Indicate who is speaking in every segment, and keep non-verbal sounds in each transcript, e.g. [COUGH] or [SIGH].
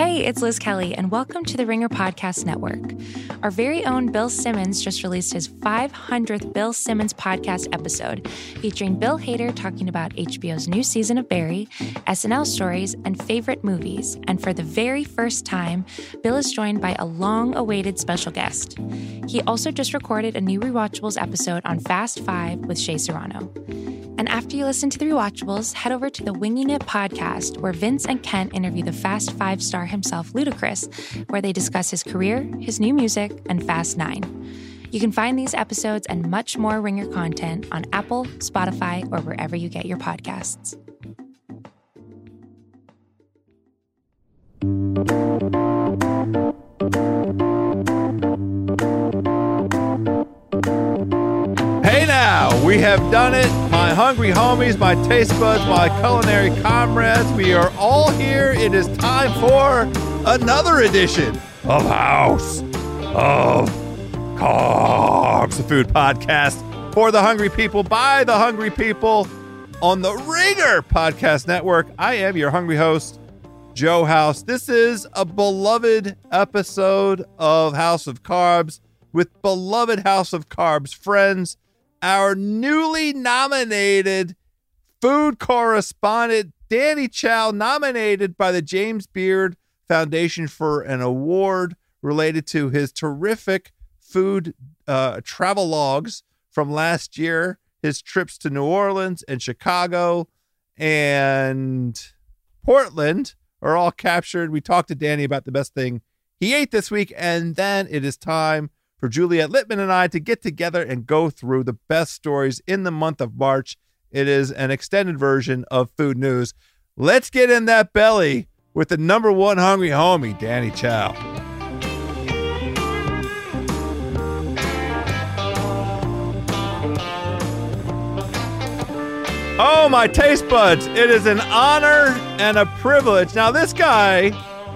Speaker 1: Hey, it's Liz Kelly, and welcome to the Ringer Podcast Network. Our very own Bill Simmons just released his 500th Bill Simmons podcast episode, featuring Bill Hader talking about HBO's new season of Barry, SNL stories, and favorite movies. And for the very first time, Bill is joined by a long awaited special guest. He also just recorded a new Rewatchables episode on Fast Five with Shea Serrano. And after you listen to the Rewatchables, head over to the Winging It podcast, where Vince and Kent interview the Fast Five star himself, Ludacris, where they discuss his career, his new music, and Fast Nine. You can find these episodes and much more Ringer content on Apple, Spotify, or wherever you get your podcasts.
Speaker 2: Hey now, we have done it. My hungry homies, my taste buds, my culinary comrades, we are all here. It is time for another edition of House of Carbs, the food podcast for the hungry people by the hungry people on the Ringer Podcast Network. I am your hungry host, Joe House. This is a beloved episode of House of Carbs with beloved House of Carbs friends, our newly nominated food correspondent, Danny Chau, nominated by the James Beard Foundation for an award related to his terrific food uh, travel logs from last year, his trips to New Orleans and Chicago and Portland are all captured. We talked to Danny about the best thing he ate this week, and then it is time for Juliet Littman and I to get together and go through the best stories in the month of March. It is an extended version of Food News. Let's get in that belly with the number one hungry homie, Danny Chau. Oh, my taste buds. It is an honor and a privilege. Now, this guy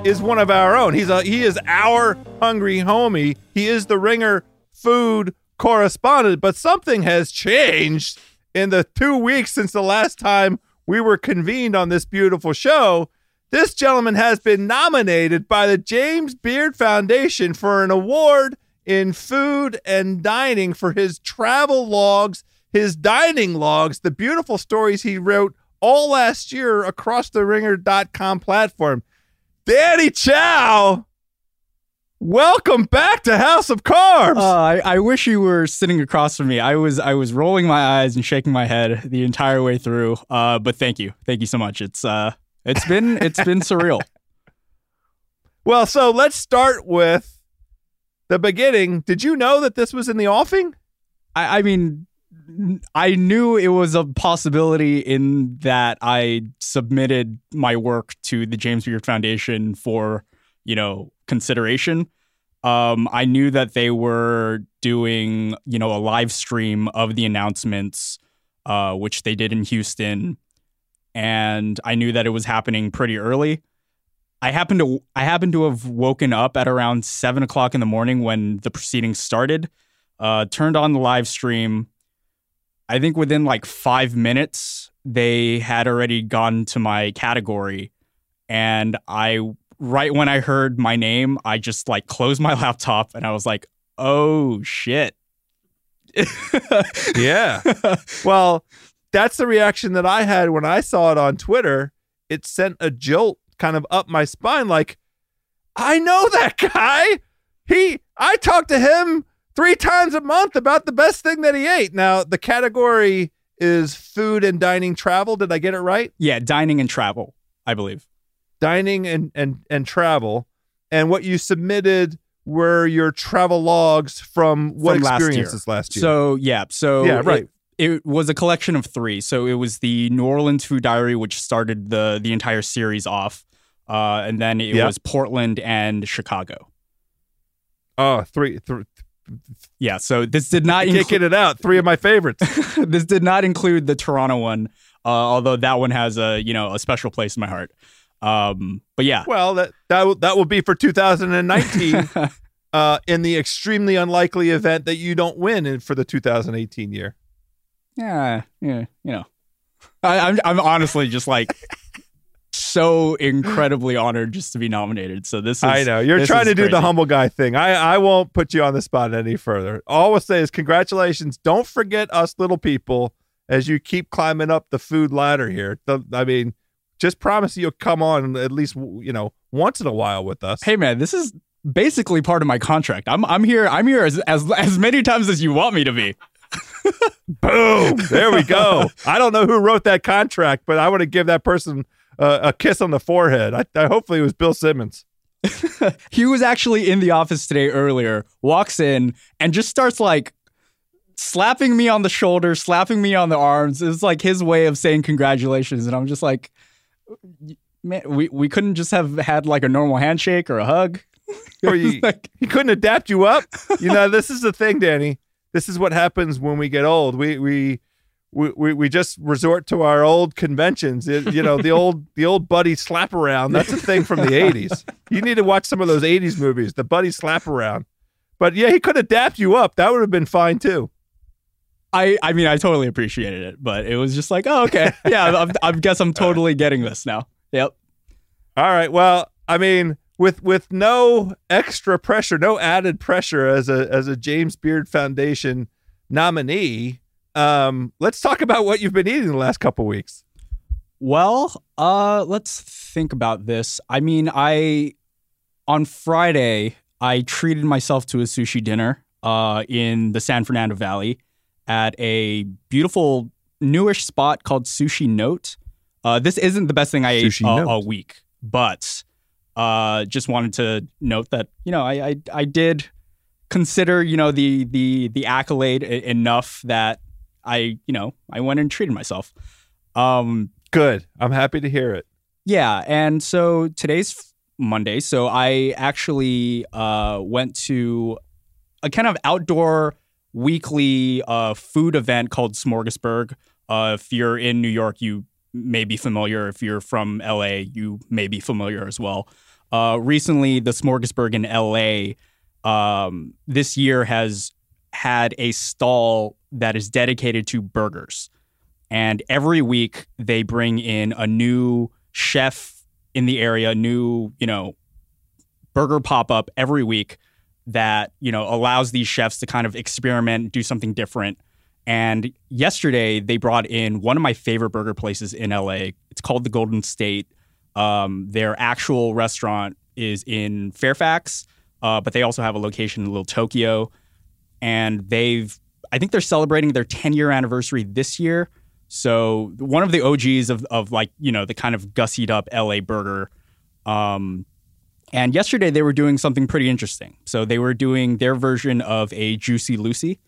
Speaker 2: is one of our own. He's a he is our hungry homie. He is the ringer food correspondent, but something has changed in the 2 weeks since the last time we were convened on this beautiful show. This gentleman has been nominated by the James Beard Foundation for an award in food and dining for his travel logs, his dining logs, the beautiful stories he wrote all last year across the ringer.com platform. Danny Chau. welcome back to House of Carbs.
Speaker 3: Uh, I, I wish you were sitting across from me. I was I was rolling my eyes and shaking my head the entire way through. Uh, but thank you, thank you so much. It's uh, it's been it's been [LAUGHS] surreal.
Speaker 2: well, so let's start with the beginning. Did you know that this was in the offing?
Speaker 3: I, I mean, I knew it was a possibility in that I submitted my work to the James Beard Foundation for, you know, consideration. Um, I knew that they were doing, you know, a live stream of the announcements, uh, which they did in Houston, and I knew that it was happening pretty early. I happened to I happened to have woken up at around seven o'clock in the morning when the proceedings started. Uh, turned on the live stream I think within like five minutes, they had already gone to my category. And I, right when I heard my name, I just like closed my [LAUGHS] laptop and I was like, oh shit. [LAUGHS]
Speaker 2: yeah. Well, that's the reaction that I had when I saw it on Twitter. It sent a jolt kind of up my spine like, I know that guy. He, I talked to him three times a month about the best thing that he ate. Now, the category is food and dining travel. Did I get it right?
Speaker 3: Yeah, dining and travel, I believe.
Speaker 2: Dining and and and travel. And what you submitted were your travel logs from what
Speaker 3: From last
Speaker 2: experiences
Speaker 3: year.
Speaker 2: last year.
Speaker 3: So, yeah, so
Speaker 2: Yeah, right.
Speaker 3: It, it was a collection of three. So it was the New Orleans Food Diary, which started the the entire series off, uh, and then it
Speaker 2: Yeah.
Speaker 3: was Portland and Chicago.
Speaker 2: oh, three, three
Speaker 3: Yeah, so this did not [LAUGHS] include
Speaker 2: get it out. Three of my favorites. [LAUGHS]
Speaker 3: this did not include the Toronto one, uh, although that one has a you know a special place in my heart. Um, but yeah,
Speaker 2: well, that that will, that will be for 2019. [LAUGHS] uh, in the extremely unlikely event that you don't win in, for the 2018 year.
Speaker 3: yeah, yeah, you know, I, I'm I'm honestly just like so incredibly honored just to be nominated. So this is
Speaker 2: I know you're trying to do crazy. the humble guy thing. I I won't put you on the spot any further. All I'll say is congratulations. Don't forget us little people as you keep climbing up the food ladder here. The, I mean, just promise you'll come on at least you know once in a while with us.
Speaker 3: Hey man, this is basically part of my contract. I'm I'm here. I'm here as as as many times as you want me to be. [LAUGHS]
Speaker 2: Boom! There we go. I don't know who wrote that contract, but I want to give that person uh, a kiss on the forehead. I, I hopefully it was Bill Simmons. [LAUGHS]
Speaker 3: he was actually in the office today earlier. Walks in and just starts like slapping me on the shoulder, slapping me on the arms. It's like his way of saying congratulations, and I'm just like, man, we we couldn't just have had like a normal handshake or a hug.
Speaker 2: Or you, [LAUGHS] like, he couldn't adapt you up. You know, this is the thing, Danny. This is what happens when we get old. We we we, we, we just resort to our old conventions. It, you know, the [LAUGHS] old the old buddy slap around. That's a thing from the [LAUGHS] '80s. You need to watch some of those '80s movies. The buddy slap around. But yeah, he could adapt you up. That would have been fine too.
Speaker 3: I I mean, I totally appreciated it, but it was just like, oh, okay, [LAUGHS] yeah, I, I guess I'm totally getting this now. Yep.
Speaker 2: All right. Well, I mean, with with no extra pressure, no added pressure as a as a James Beard Foundation nominee, um, let's talk about what you've been eating the last couple weeks.
Speaker 3: Well, uh, let's think about this. I mean, I on Friday I treated myself to a sushi dinner uh, in the San Fernando Valley at a beautiful newish spot called Sushi Note. Uh, this isn't the best thing I Sushi ate all week, but uh, just wanted to note that you know I, I, I did consider you know the the the accolade enough that I you know I went and treated myself.
Speaker 2: Um, Good. I'm happy to hear it.
Speaker 3: Yeah, and so today's Monday, so I actually uh, went to a kind of outdoor weekly uh, food event called Smorgasburg. Uh, if you're in New York, you may be familiar. If you're from LA, you may be familiar as well. Uh, recently, the Smorgasburg in LA um, this year has had a stall that is dedicated to burgers. And every week they bring in a new chef in the area, a new, you know, burger pop up every week that, you know, allows these chefs to kind of experiment, do something different. And yesterday they brought in one of my favorite burger places in LA. It's called the Golden State. Um, their actual restaurant is in Fairfax, uh, but they also have a location in Little Tokyo. And they've, I think they're celebrating their 10 year anniversary this year. So one of the OGs of, of like, you know, the kind of gussied up LA burger. Um, and yesterday they were doing something pretty interesting. So they were doing their version of a Juicy Lucy,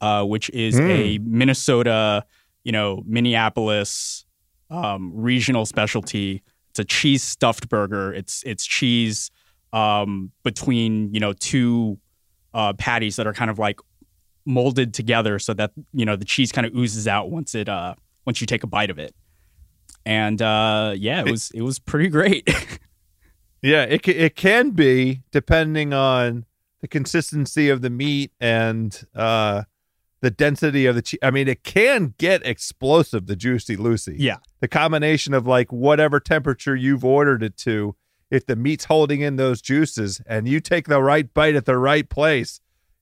Speaker 3: uh, which is mm. a Minnesota, you know, Minneapolis um, regional specialty it's a cheese stuffed burger. It's it's cheese um, between you know two uh, patties that are kind of like molded together so that you know the cheese kind of oozes out once it uh, once you take a bite of it. And uh, yeah, it was it was pretty great. [LAUGHS]
Speaker 2: yeah, it it can be depending on the consistency of the meat and uh, the density of the cheese. I mean, it can get explosive, the Juicy Lucy.
Speaker 3: Yeah.
Speaker 2: The combination of like whatever temperature you've ordered it to, if the meat's holding in those juices and you take the right bite at the right place,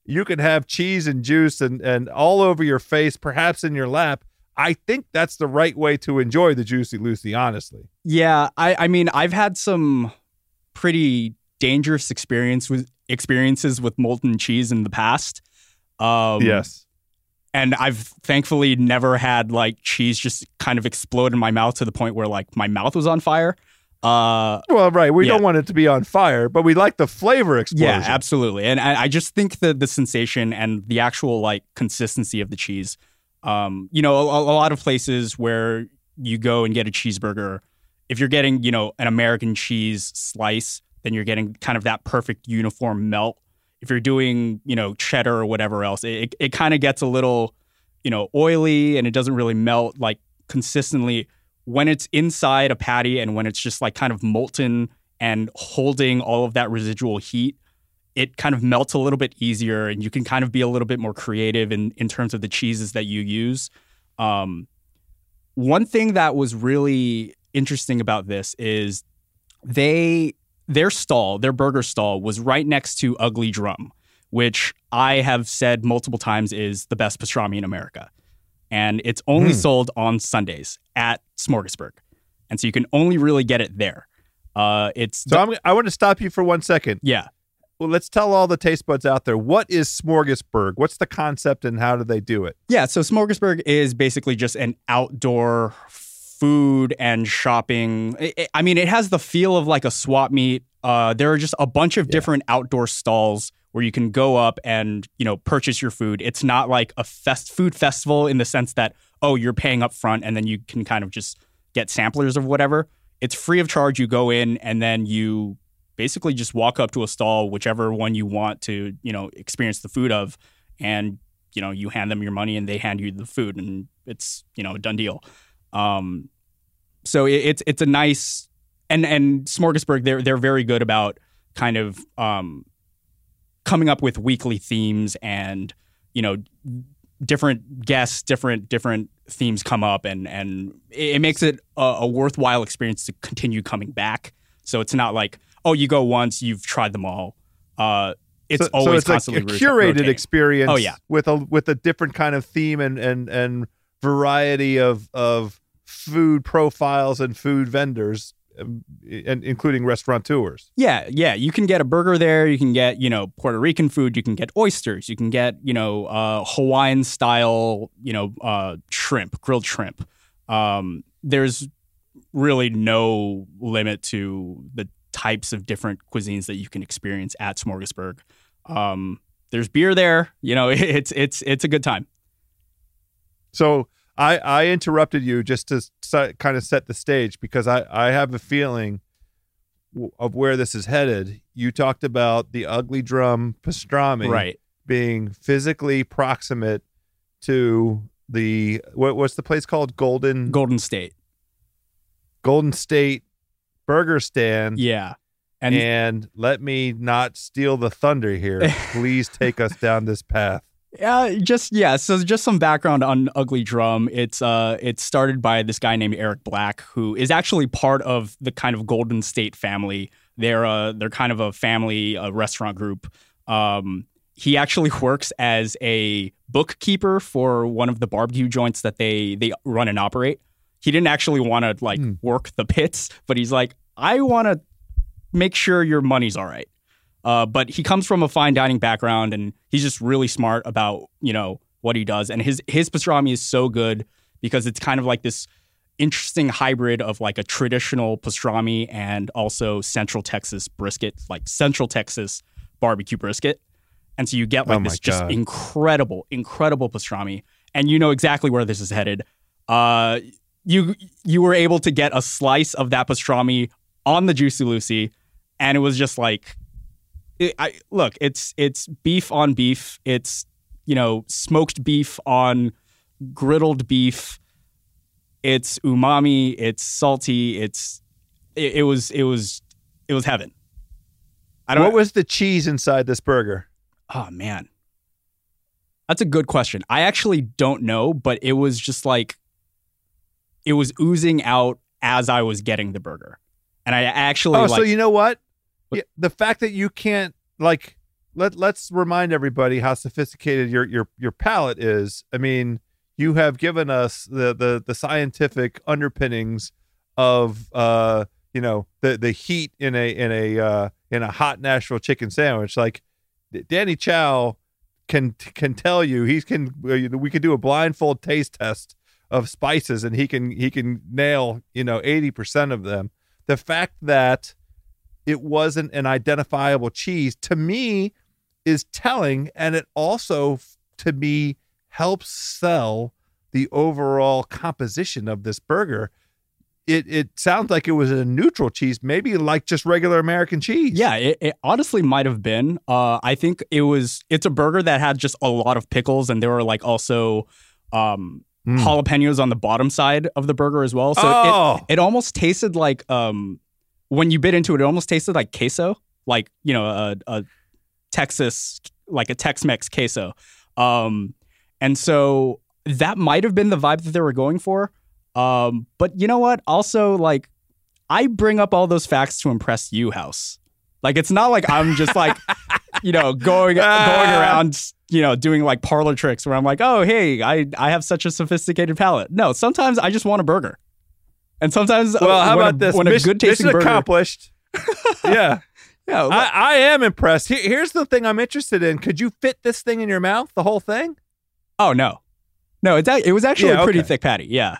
Speaker 2: you can have cheese and juice and, and all over your face, perhaps in your lap. I think that's the right way to enjoy the Juicy Lucy, honestly.
Speaker 3: Yeah. I, I mean, I've had some pretty dangerous experience with experiences with molten cheese in the past.
Speaker 2: Um, yes
Speaker 3: and I've thankfully never had like cheese just kind of explode in my mouth to the point where like my mouth was on fire. Uh,
Speaker 2: well, right. We yeah. don't want it to be on fire, but we like the flavor explosion.
Speaker 3: Yeah, absolutely. And I, I just think that the sensation and the actual like consistency of the cheese. Um, you know, a, a lot of places where you go and get a cheeseburger, if you're getting you know an American cheese slice, then you're getting kind of that perfect uniform melt if you're doing, you know, cheddar or whatever else, it, it kind of gets a little, you know, oily and it doesn't really melt like consistently when it's inside a patty and when it's just like kind of molten and holding all of that residual heat. It kind of melts a little bit easier, and you can kind of be a little bit more creative in, in terms of the cheeses that you use. Um, one thing that was really interesting about this is they their stall, their burger stall, was right next to Ugly Drum, which I have said multiple times is the best pastrami in America. And it's only
Speaker 2: Hmm.
Speaker 3: sold on Sundays at Smorgasburg. And so you can only really get it there. Uh, it's
Speaker 2: So I'm, I want to stop you for one second.
Speaker 3: yeah.
Speaker 2: Well, let's tell all the taste buds out there what is Smorgasburg? What's the concept and how do they do it?
Speaker 3: Yeah, so Smorgasburg is basically just an outdoor food and shopping. I- mean, it has the feel of like a swap meet. Uh, there are just a bunch of different outdoor stalls where you can go up and you know purchase your food. It's not like a fest food festival in the sense that oh you're paying up front and then you can kind of just get samplers of whatever. It's free of charge. You go in and then you basically just walk up to a stall, whichever one you want to you know experience the food of, and you know you hand them your money and they hand you the food and it's you know a done deal um so it, it's it's a nice and and smorgasburg they're they're very good about kind of um coming up with weekly themes and you know different guests different different themes come up and and it, makes it a, a worthwhile experience to continue coming back so it's not like oh you go once you've tried them all uh it's
Speaker 2: so,
Speaker 3: always
Speaker 2: so it's
Speaker 3: constantly
Speaker 2: like a curated
Speaker 3: rotating.
Speaker 2: experience.
Speaker 3: Oh, yeah.
Speaker 2: with a with a different kind of theme and and and variety of of food profiles and food vendors, and including restaurateurs.
Speaker 3: Yeah, yeah. You can get a burger there. You can get, you know, Puerto Rican food. You can get oysters. You can get, you know, uh, Hawaiian style, you know, uh, shrimp, grilled shrimp. Um, there's really no limit to the types of different cuisines that you can experience at Smorgasburg. Um, there's beer there. You know, [LAUGHS] it's it's it's a good time.
Speaker 2: So I I interrupted you just to s- kind of set the stage because I I have a feeling of where this is headed. You talked about the ugly drum pastrami
Speaker 3: Right.
Speaker 2: being physically proximate to the what what's the place called Golden
Speaker 3: Golden State.
Speaker 2: Golden State Burger Stand.
Speaker 3: Yeah. And,
Speaker 2: And, let me not steal the thunder here. [LAUGHS] Please take us down this path.
Speaker 3: Yeah, just yeah. So just some background on Ugly Drum. It's uh, it's started by this guy named Eric Black, who is actually part of the kind of Golden State family. They're uh, they're kind of a family uh, restaurant group. Um, he actually [LAUGHS] works as a bookkeeper for one of the barbecue joints that they they run and operate. He didn't actually want to like
Speaker 2: Hmm.
Speaker 3: work the pits, but he's like, I want to make sure your money's all right. Uh, but he comes from a fine dining background, and he's just really smart about you know what he does. And his his pastrami is so good because it's kind of like this interesting hybrid of like a traditional pastrami and also Central Texas brisket, like Central Texas barbecue brisket. And so you get like
Speaker 2: Oh
Speaker 3: this just incredible, incredible pastrami, and you know exactly where this is headed. Uh, you you were able to get a slice of that pastrami on the Juicy Lucy, and it was just like, it, I look, it's it's beef on beef. It's you know smoked beef on griddled beef. It's umami. It's salty. It's it, it was it was it was heaven. I don't.
Speaker 2: What was the cheese inside this burger?
Speaker 3: oh man, that's a good question. I actually don't know, but it was just like it was oozing out as I was getting the burger, and I actually
Speaker 2: Oh,
Speaker 3: like
Speaker 2: so you know what? Yeah, the fact that you can't like let let's remind everybody how sophisticated your your your palate is. I mean, you have given us the the the scientific underpinnings of uh you know the the heat in a in a uh in a hot Nashville chicken sandwich. Like Danny Chau can can tell you he can we could do a blindfold taste test of spices and he can he can nail you know 80% of them the fact that it wasn't an identifiable cheese to me is telling and it also to me helps sell the overall composition of this burger it it sounds like it was a neutral cheese maybe like just regular american cheese
Speaker 3: Yeah, it, it honestly might have been. Uh, I think it was. It's a burger that had just a lot of pickles, and there were like also um,
Speaker 2: Mm.
Speaker 3: jalapenos on the bottom side of the burger as well. So
Speaker 2: oh
Speaker 3: it, it almost tasted like um, when you bit into it, it almost tasted like queso, like you know a, a Texas, like a Tex-Mex queso. Um, and so that might have been the vibe that they were going for. Um, but you know what? Also, like, I bring up all those facts to impress you, House. Like, it's not like I'm just like, [LAUGHS] you know, going going [LAUGHS] around, you know, doing like parlor tricks where I'm like, oh, hey, I I have such a sophisticated palate. No, sometimes I just want a burger, and sometimes
Speaker 2: Well,
Speaker 3: uh,
Speaker 2: how about
Speaker 3: a,
Speaker 2: this?
Speaker 3: When a good tasting
Speaker 2: mission
Speaker 3: burger,
Speaker 2: accomplished. [LAUGHS] yeah.
Speaker 3: yeah,
Speaker 2: I, I am impressed. Here, here's the thing I'm interested in. Could you fit this thing in your mouth, the whole thing?
Speaker 3: oh no, no, it's ac- it was actually
Speaker 2: Yeah,
Speaker 3: a pretty
Speaker 2: okay.
Speaker 3: thick patty, yeah.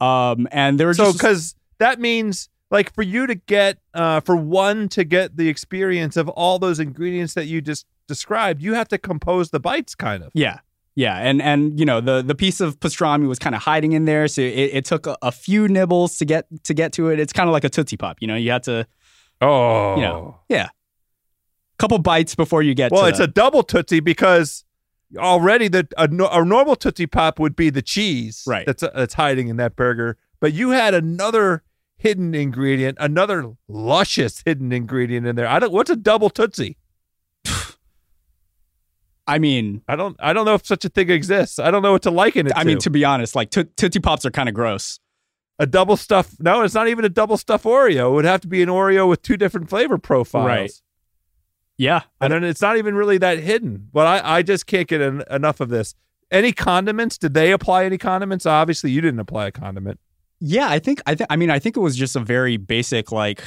Speaker 3: Um, and there were
Speaker 2: So, because that means, like, for you to get, uh, for one to get the experience of all those ingredients that you just described, you have to compose the bites, kind of.
Speaker 3: Yeah. Yeah, and and you know the the piece of pastrami was kind of hiding in there, so it, it took a, a few nibbles to get to get to it. It's kind of like a tootsie pop, you know. You had to,
Speaker 2: Oh,
Speaker 3: you know, oh. yeah, couple bites before you get.
Speaker 2: It.
Speaker 3: Well,
Speaker 2: it's a double tootsie because already the a, a normal tootsie pop would be the cheese,
Speaker 3: Right.
Speaker 2: That's uh, that's hiding in that burger, but you had another hidden ingredient, another luscious hidden ingredient in there. I don't. What's a double tootsie?
Speaker 3: I mean,
Speaker 2: I don't. I don't know if such a thing exists. I don't know what to liken it
Speaker 3: I
Speaker 2: to.
Speaker 3: mean to be honest, like to- tootsie pops are kind of gross.
Speaker 2: a double stuff. No, it's not even a double stuff Oreo. It would have to be an Oreo with two different flavor profiles.
Speaker 3: Right. Yeah,
Speaker 2: And it's not even really that hidden. But I, I just can't get en- enough of this. Any condiments? Did they apply any condiments? Obviously, you didn't apply a condiment.
Speaker 3: yeah. I think I think I mean I think it was just a very basic like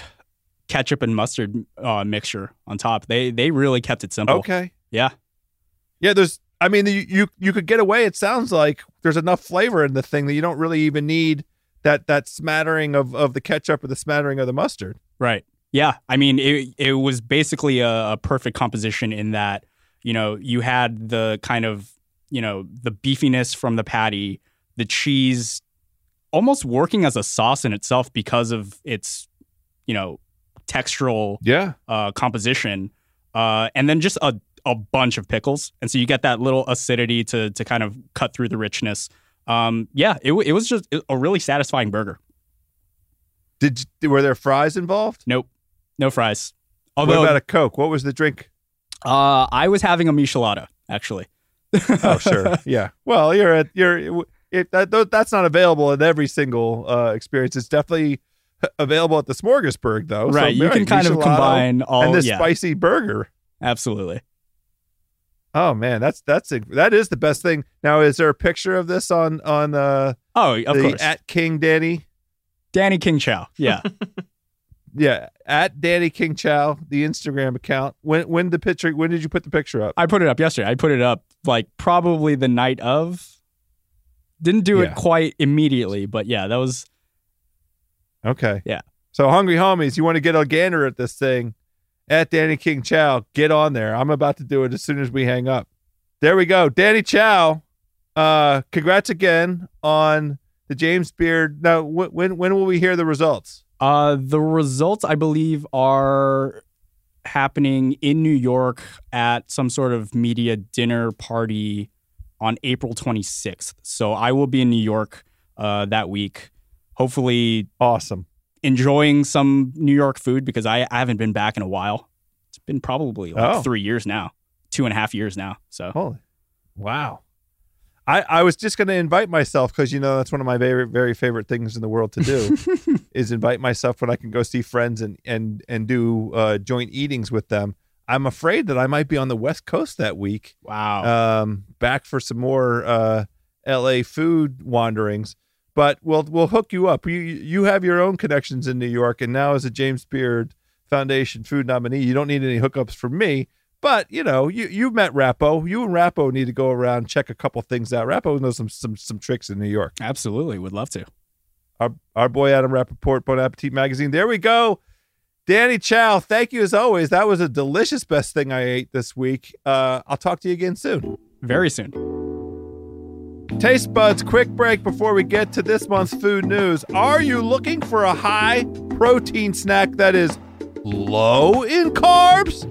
Speaker 3: ketchup and mustard uh, mixture on top. They they really kept it simple.
Speaker 2: Okay.
Speaker 3: Yeah.
Speaker 2: Yeah, there's. I mean, you, you you could get away. It sounds like there's enough flavor in the thing that you don't really even need that that smattering of of the ketchup or the smattering of the mustard.
Speaker 3: Right. Yeah. I mean, it it was basically a, a perfect composition in that you know you had the kind of you know the beefiness from the patty, the cheese, almost working as a sauce in itself because of its you know textural
Speaker 2: Yeah.
Speaker 3: uh, composition, uh, and then just a a bunch of pickles, and so you get that little acidity to to kind of cut through the richness. Um, yeah, it it was just a really satisfying burger.
Speaker 2: Did were there fries involved?
Speaker 3: Nope, no fries. Although
Speaker 2: what about a Coke? What was the drink?
Speaker 3: Uh, I was having a michelada actually.
Speaker 2: Oh, sure. [LAUGHS] yeah. Well, you're at you're it, that that's not available in every single uh, experience. It's definitely available at the Smorgasburg, though. So,
Speaker 3: right, you can kind of combine all.
Speaker 2: and this
Speaker 3: yeah,
Speaker 2: spicy burger.
Speaker 3: absolutely.
Speaker 2: Oh man, that's that's a, that is the best thing. Now, is there a picture of this on on uh,
Speaker 3: Oh, of
Speaker 2: the
Speaker 3: course.
Speaker 2: at King Danny?
Speaker 3: Danny King Chau. Yeah, [LAUGHS]
Speaker 2: Yeah, at Danny King Chau, the Instagram account. When when the picture? When did you put the picture up?
Speaker 3: I put it up yesterday. I put it up like probably the night of. Didn't do
Speaker 2: Yeah.
Speaker 3: it quite immediately, but yeah, that was
Speaker 2: Okay.
Speaker 3: Yeah.
Speaker 2: So, hungry homies, you want to get a gander at this thing at Danny King Chau? Get on there. I'm about to do it as soon as we hang up. There we go, Danny Chau. Uh, congrats again on the James Beard. Now, wh- when when will we hear the results?
Speaker 3: Uh, the results, I believe, are happening in New York at some sort of media dinner party on April 26th. So I will be in New York uh, that week, hopefully
Speaker 2: Awesome.
Speaker 3: Enjoying some New York food because I, I haven't been back in a while. It's been probably like
Speaker 2: Oh.
Speaker 3: three years now, two and a half years now. So
Speaker 2: Holy, wow. I, I was just going to invite myself because you know that's one of my very very favorite things in the world to do [LAUGHS] is invite myself when I can go see friends and and and do uh, joint eatings with them. I'm afraid that I might be on the West Coast that week,
Speaker 3: wow.
Speaker 2: um, back for some more uh, L.A. food wanderings. But we'll we'll hook you up. You you have your own connections in New York, and now as a James Beard Foundation food nominee, you don't need any hookups from me. But you know, you you met Rappo. You and Rappo need to go around check a couple things out. Rappo knows some some some tricks in New York.
Speaker 3: Absolutely. Would love to.
Speaker 2: Our our boy Adam Rappaport, Bon Appetit Magazine. There we go. Danny Chau, thank you as always. That was a delicious best thing I ate this week. Uh, I'll talk to you again soon.
Speaker 3: Very soon.
Speaker 2: Taste buds, quick break before we get to this month's food news. Are you looking for a high protein snack that is low in carbs?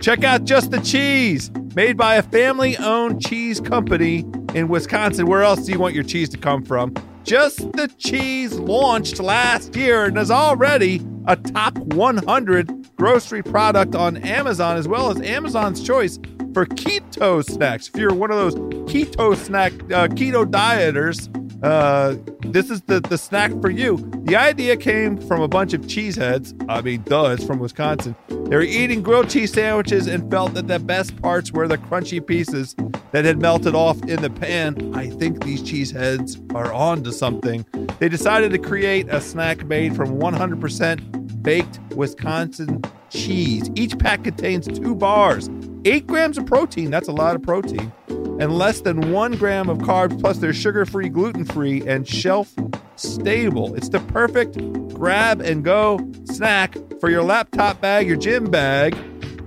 Speaker 2: Check out Just the Cheese, made by a family owned cheese company in Wisconsin. Where else do you want your cheese to come from? Just the Cheese launched last year and is already a top 100 grocery product on Amazon, as well as Amazon's choice for keto snacks. If you're one of those keto snack, uh, keto dieters, uh, this is the, the snack for you. The idea came from a bunch of cheeseheads. I mean, duh, it's from Wisconsin. They were eating grilled cheese sandwiches and felt that the best parts were the crunchy pieces that had melted off in the pan. I think these cheeseheads are on to something. They decided to create a snack made from 100% baked Wisconsin cheese. Each pack contains two bars, eight grams of protein. That's a lot of protein and less than one gram of carbs, plus they're sugar free, gluten free, and shelf stable. It's the perfect grab and go snack for your laptop bag, your gym bag,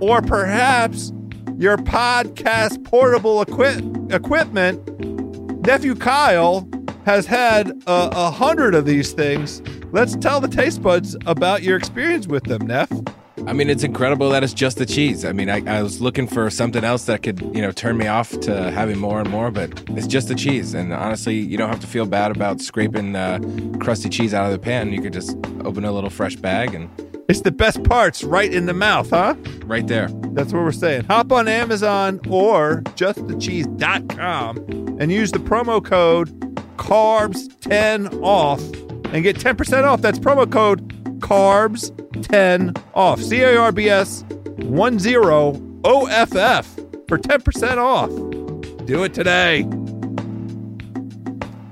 Speaker 2: or perhaps your podcast portable equip- equipment. Nephew Kyle has had a, a hundred of these things. Let's tell the taste buds about your experience with them, Neff.
Speaker 4: I mean, it's incredible that it's just the cheese. I mean, I, I, was looking for something else that could, you know, turn me off to having more and more, but it's just the cheese. And honestly, you don't have to feel bad about scraping uh, crusty cheese out of the pan. You could just open a little fresh bag and.
Speaker 2: It's the best parts right in the mouth, huh?
Speaker 4: Right there.
Speaker 2: That's what we're saying. Hop on Amazon or justthecheese.com and use the promo code CARBS10 off and get 10% off. That's promo code CARBS 10 off. C A R B S 10 O F F for 10% off. Do it today.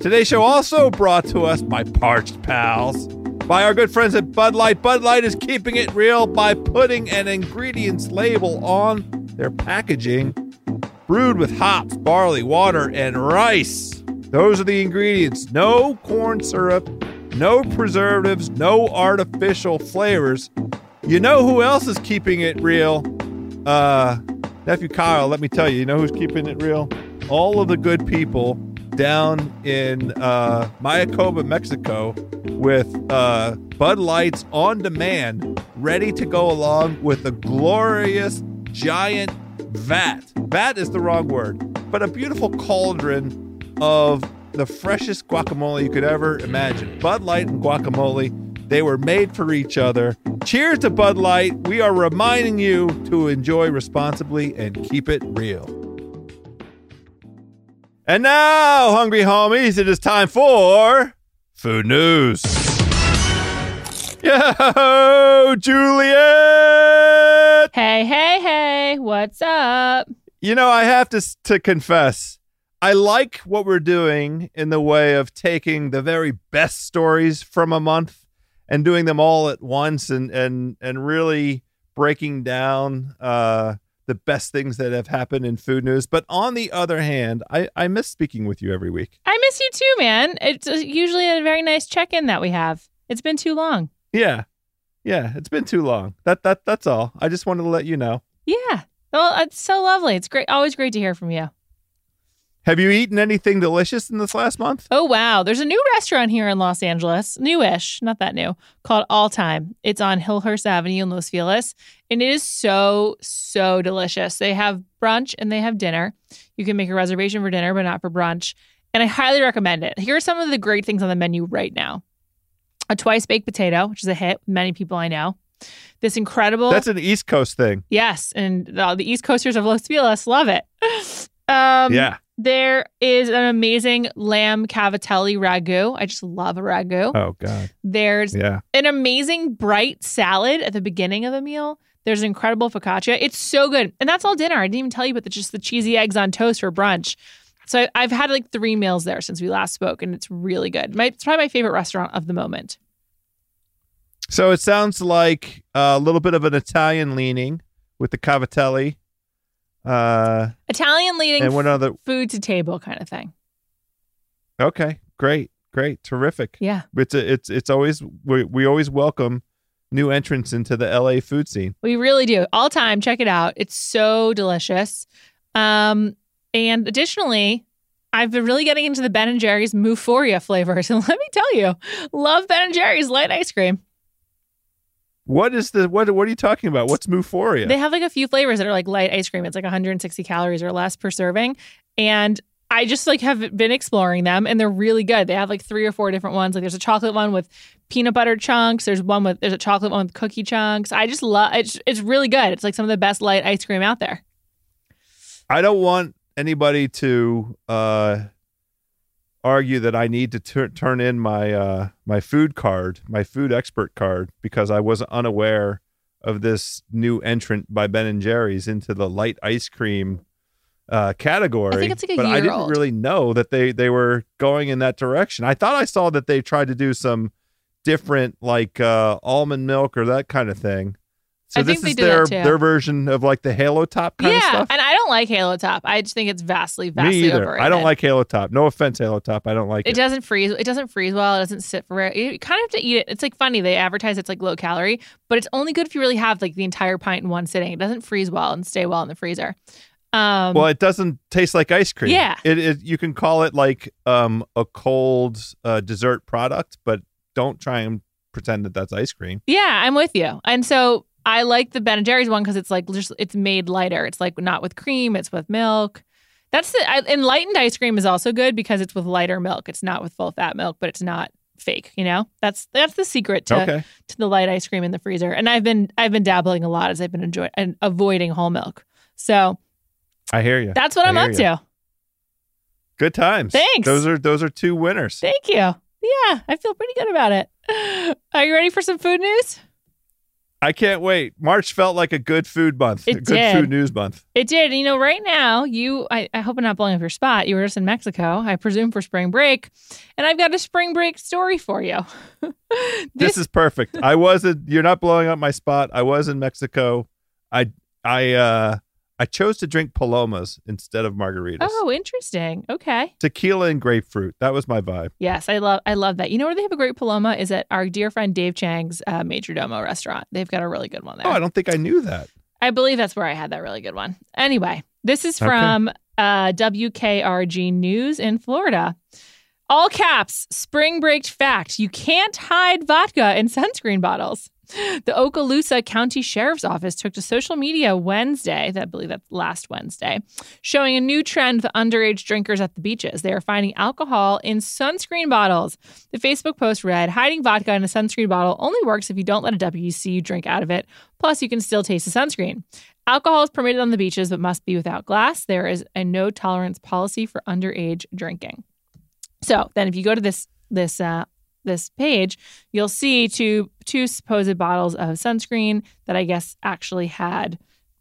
Speaker 2: Today's show also brought to us by Parched Pals, by our good friends at Bud Light. Bud Light is keeping it real by putting an ingredients label on their packaging. Brewed with hops, barley, water, and rice. Those are the ingredients. No corn syrup, no preservatives, no artificial flavors. You know who else is keeping it real? Uh, nephew Kyle, let me tell you, you know who's keeping it real? All of the good people down in uh, Mayakoba, Mexico, with uh, Bud Lights on demand, ready to go along with a glorious giant vat. Vat is the wrong word, but a beautiful cauldron of the freshest guacamole you could ever imagine. Bud Light and guacamole, they were made for each other. Cheers to Bud Light. We are reminding you to enjoy responsibly and keep it real. And now, hungry homies, it is time for food news. Yo, Juliet!
Speaker 5: Hey, hey, hey, what's up?
Speaker 2: You know, I have to to confess, I like what we're doing in the way of taking the very best stories from a month and doing them all at once and and and really breaking down uh the best things that have happened in food news. But on the other hand, I, I miss speaking with you every week.
Speaker 5: I miss you too, man. It's usually a very nice check in that we have. It's been too long.
Speaker 2: Yeah. Yeah, it's been too long. That that that's all. I just wanted to let you know.
Speaker 5: Yeah. Well, it's so lovely. It's great. Always great to hear from you.
Speaker 2: Have you eaten anything delicious in this last month?
Speaker 5: Oh, wow. There's a new restaurant here in Los Angeles, newish, not that new, called All Time. It's on Hillhurst Avenue in Los Feliz, and it is so, so delicious. They have brunch and they have dinner. You can make a reservation for dinner, but not for brunch. And I highly recommend it. Here are some of the great things on the menu right now a twice baked potato, which is a hit, many people I know. This incredible.
Speaker 2: That's an East Coast thing.
Speaker 5: Yes. And the, the East Coasters of Los Feliz love it. [LAUGHS] Um,
Speaker 2: yeah.
Speaker 5: There is an amazing lamb cavatelli ragu. I just love a ragu.
Speaker 2: Oh God.
Speaker 5: There's
Speaker 2: Yeah.
Speaker 5: an amazing bright salad at the beginning of the meal. There's incredible focaccia. It's so good. And that's all dinner. I didn't even tell you about the, just the cheesy eggs on toast for brunch. So I, I've had like three meals there since we last spoke, and it's really good. My, it's probably my favorite restaurant of the moment.
Speaker 2: So it sounds like a little bit of an Italian leaning with the cavatelli. Uh,
Speaker 5: Italian leading
Speaker 2: and what other?
Speaker 5: food to table kind of thing.
Speaker 2: Okay, great, great, terrific.
Speaker 5: Yeah.
Speaker 2: It's a, it's it's always we we always welcome new entrants into the LA food scene.
Speaker 5: We really do. All time, check it out. It's so delicious. Um, and additionally, I've been really getting into the Ben and Jerry's Moo-phoria flavors. [LAUGHS] And let me tell you, love Ben and Jerry's light ice cream.
Speaker 2: What is the what? What are you talking about? What's Moo-phoria?
Speaker 5: They have like a few flavors that are like light ice cream. It's like 160 calories or less per serving. And I just like have been exploring them and they're really good. They have like three or four different ones. Like there's a chocolate one with peanut butter chunks. There's one with there's a chocolate one with cookie chunks. I just love it's it's really good. It's like some of the best light ice cream out there.
Speaker 2: I don't want anybody to uh argue that I need to tur- turn in my uh, my food card, my food expert card, because I was unaware of this new entrant by Ben and Jerry's into the light ice cream uh, category.
Speaker 5: I think it's like a
Speaker 2: but I didn't
Speaker 5: old.
Speaker 2: really know that they they were going in that direction. I thought I saw that they tried to do some different like uh, almond milk or that kind of thing. So
Speaker 5: I
Speaker 2: this
Speaker 5: think they
Speaker 2: is their their version of like the Halo Top kind
Speaker 5: yeah,
Speaker 2: of stuff. Yeah.
Speaker 5: And I don't like Halo Top. I just think it's vastly, vastly
Speaker 2: Me either.
Speaker 5: overrated.
Speaker 2: I don't like Halo Top. No offense, Halo Top. I don't like
Speaker 5: It
Speaker 2: it.
Speaker 5: doesn't freeze. It doesn't freeze well. It doesn't sit for. You kind of have to eat it. It's like funny. They advertise it's like low calorie, but it's only good if you really have like the entire pint in one sitting. It doesn't freeze well and stay well in the freezer. Um,
Speaker 2: well, it doesn't taste like ice cream.
Speaker 5: Yeah.
Speaker 2: It, it you can call it like um a cold uh, dessert product, but don't try and pretend that that's ice cream.
Speaker 5: yeah, I'm with you. And so I like the Ben and Jerry's one because it's like just it's made lighter. It's like not with cream. It's with milk. That's the I, enlightened ice cream is also good because it's with lighter milk. It's not with full fat milk, but it's not fake. You know, that's that's the secret to
Speaker 2: Okay.
Speaker 5: to the light ice cream in the freezer. And I've been I've been dabbling a lot as I've been enjoying and avoiding whole milk. So
Speaker 2: I hear you.
Speaker 5: that's what I'm up
Speaker 2: hear
Speaker 5: to.
Speaker 2: Good times.
Speaker 5: Thanks.
Speaker 2: Those are those are two winners.
Speaker 5: Thank you. Yeah, I feel pretty good about it. [LAUGHS] Are you ready for some food news?
Speaker 2: I can't wait. March felt like a good food month.
Speaker 5: It
Speaker 2: a good
Speaker 5: did.
Speaker 2: food news month.
Speaker 5: It did. You know, right now, you, I, I hope I'm not blowing up your spot. You were just in Mexico, I presume, for spring break. And I've got a spring break story for you. [LAUGHS]
Speaker 2: This, is perfect. I wasn't you're not blowing up my spot. I was in Mexico. I I uh I chose to drink palomas instead of margaritas.
Speaker 5: Oh, interesting. Okay.
Speaker 2: Tequila and grapefruit. That was my vibe.
Speaker 5: Yes, I love I love that. You know where they have a great Paloma is at our dear friend Dave Chang's uh, Majordomo restaurant. They've got a really good one there.
Speaker 2: Oh, I don't think I knew that.
Speaker 5: I believe that's where I had that really good one. Anyway, this is
Speaker 2: Okay.
Speaker 5: from uh, WKRG News in Florida. All caps, spring break fact you can't hide vodka in sunscreen bottles. The Okaloosa County Sheriff's Office took to social media Wednesday, I believe that's last Wednesday, showing a new trend with underage drinkers at the beaches. They are finding alcohol in sunscreen bottles. The Facebook post read Hiding vodka in a sunscreen bottle only works if you don't let a you drink out of it. Plus, you can still taste the sunscreen. Alcohol is permitted on the beaches, but must be without glass. There is a no tolerance policy for underage drinking. So then, if you go to this this uh, this page, you'll see two two supposed bottles of sunscreen that I guess actually had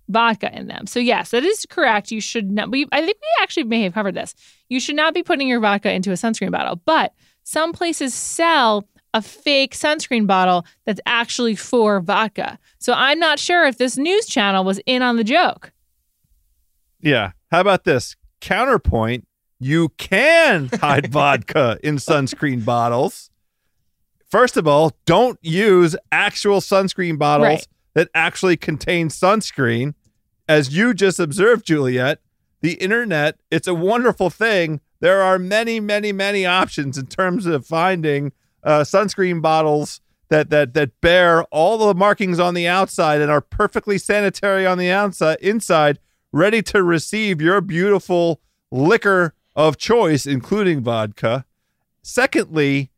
Speaker 5: vodka in them. So yes, that is correct. You should not. We I think we actually may have covered this. You should not be putting your vodka into a sunscreen bottle, but some places sell a fake sunscreen bottle that's actually for vodka. So I'm not sure if this news channel was in on the joke.
Speaker 2: Yeah. How about this? Counterpoint, you can hide [LAUGHS] vodka in sunscreen bottles. First of all, don't use actual sunscreen bottles
Speaker 5: Right.
Speaker 2: that actually contain sunscreen. As you just observed, Juliet, the internet, it's a wonderful thing. There are many, many, many options in terms of finding uh, sunscreen bottles that that that bear all the markings on the outside and are perfectly sanitary on the outside inside, ready to receive your beautiful liquor of choice, including vodka. Secondly,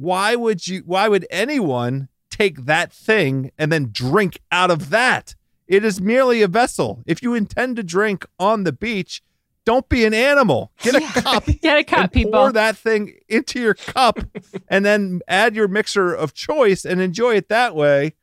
Speaker 2: why would you why would anyone take that thing and then drink out of that? It is merely a vessel. If you intend to drink on the beach, don't be an animal. Get a [LAUGHS] cup [LAUGHS]
Speaker 5: Get a cup, people.
Speaker 2: pour that thing into your cup [LAUGHS] and then add your mixer of choice and enjoy it that way.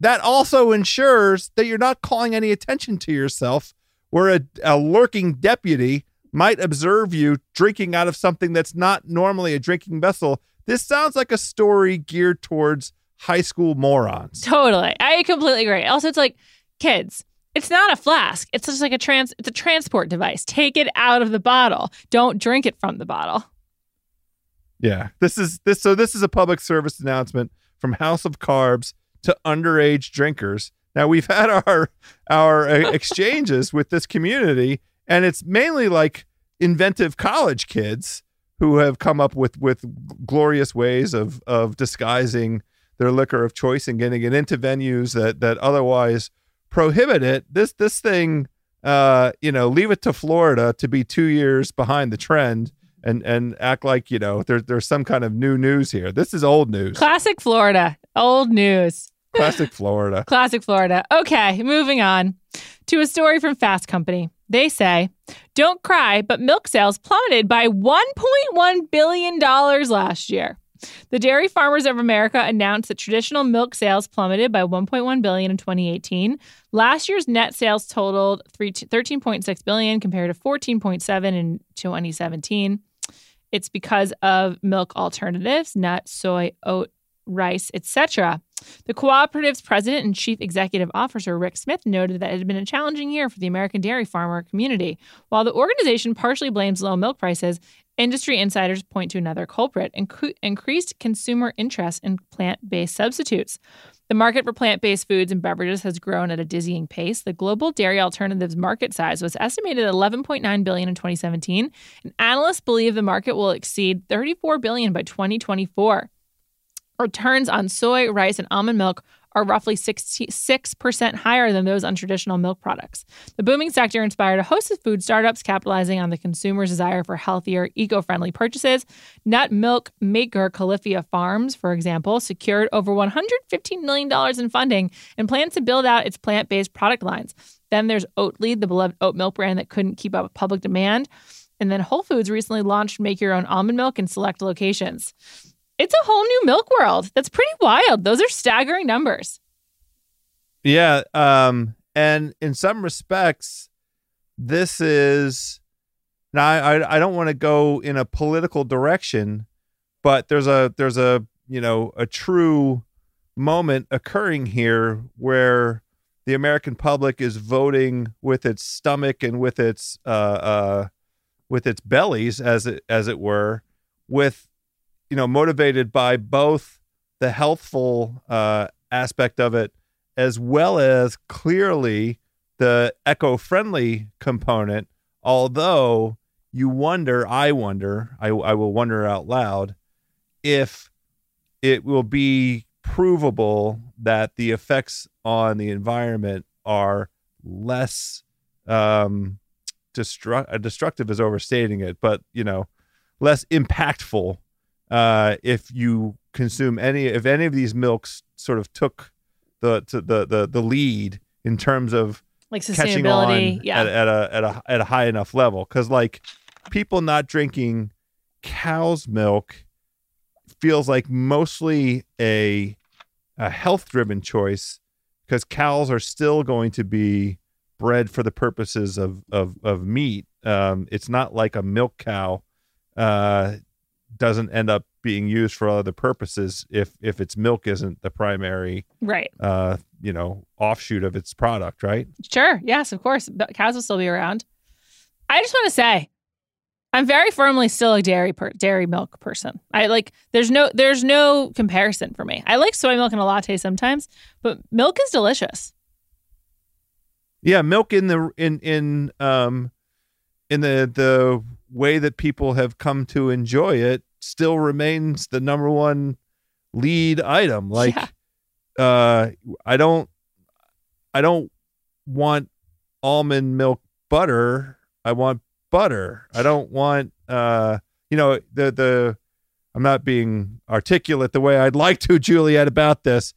Speaker 2: That also ensures that you're not calling any attention to yourself, where a, a lurking deputy might observe you drinking out of something that's not normally a drinking vessel. This sounds like a story geared towards high school morons.
Speaker 5: Totally. I completely agree. Also, it's like kids. It's not a flask. It's just like a trans it's a transport device. Take it out of the bottle. Don't drink it from the bottle.
Speaker 2: Yeah. This is this so this is a public service announcement from House of Carbs to underage drinkers. Now we've had our our uh, [LAUGHS] exchanges with this community and it's mainly like inventive college kids who have come up with with glorious ways of of disguising their liquor of choice and getting it into venues that that otherwise prohibit it. This this thing uh you know, leave it to Florida to be 2 years behind the trend and and act like you know there's there's some kind of new news here. This is old news.
Speaker 5: Classic Florida. Old news.
Speaker 2: Classic Florida.
Speaker 5: Classic Florida. Okay, moving on to a story from Fast Company. They say, don't cry, but milk sales plummeted by $1.1 billion last year. The Dairy Farmers of America announced that traditional milk sales plummeted by 1.1 billion in 2018. Last year's net sales totaled 13.6 billion compared to 14.7 in 2017. It's because of milk alternatives, nut, soy, oat, rice, etc. The cooperative's president and chief executive officer, Rick Smith, noted that it had been a challenging year for the American dairy farmer community. While the organization partially blames low milk prices, industry insiders point to another culprit inc- increased consumer interest in plant based substitutes. The market for plant based foods and beverages has grown at a dizzying pace. The global dairy alternatives market size was estimated at 11.9 billion in 2017, and analysts believe the market will exceed 34 billion by 2024. Returns on soy, rice, and almond milk are roughly 66% higher than those on traditional milk products. The booming sector inspired a host of food startups capitalizing on the consumer's desire for healthier, eco friendly purchases. Nut milk maker Califia Farms, for example, secured over $115 million in funding and plans to build out its plant based product lines. Then there's Oatly, the beloved oat milk brand that couldn't keep up with public demand. And then Whole Foods recently launched Make Your Own Almond Milk in select locations. It's a whole new milk world. That's pretty wild. Those are staggering numbers.
Speaker 2: Yeah, um, and in some respects, this is now. I I don't want to go in a political direction, but there's a there's a you know a true moment occurring here where the American public is voting with its stomach and with its uh, uh, with its bellies, as it as it were, with you know, motivated by both the healthful uh, aspect of it as well as clearly the eco friendly component. Although you wonder, I wonder, I, I will wonder out loud if it will be provable that the effects on the environment are less um, destru- destructive is overstating it, but you know, less impactful uh, if you consume any if any of these milks sort of took the the the the lead in terms of
Speaker 5: like
Speaker 2: catching on
Speaker 5: sustainability. Yeah.
Speaker 2: at, at a at a at a high enough level because like people not drinking cow's milk feels like mostly a a health driven choice because cows are still going to be bred for the purposes of of of meat. Um, it's not like a milk cow uh, doesn't end up being used for other purposes if if its milk isn't the primary
Speaker 5: right.
Speaker 2: uh, you know offshoot of its product, right?
Speaker 5: Sure. Yes, of course. But cows will still be around. I just want to say, I'm very firmly still a dairy per- dairy milk person. I like. There's no there's no comparison for me. I like soy milk in a latte sometimes, but milk is delicious.
Speaker 2: Yeah, milk in the in in um in the the way that people have come to enjoy it still remains the number one lead item. Like
Speaker 5: Yeah.
Speaker 2: uh I don't I don't want almond milk butter. I want butter. I don't want uh you know the the I'm not being articulate the way I'd like to [LAUGHS] Juliet about this.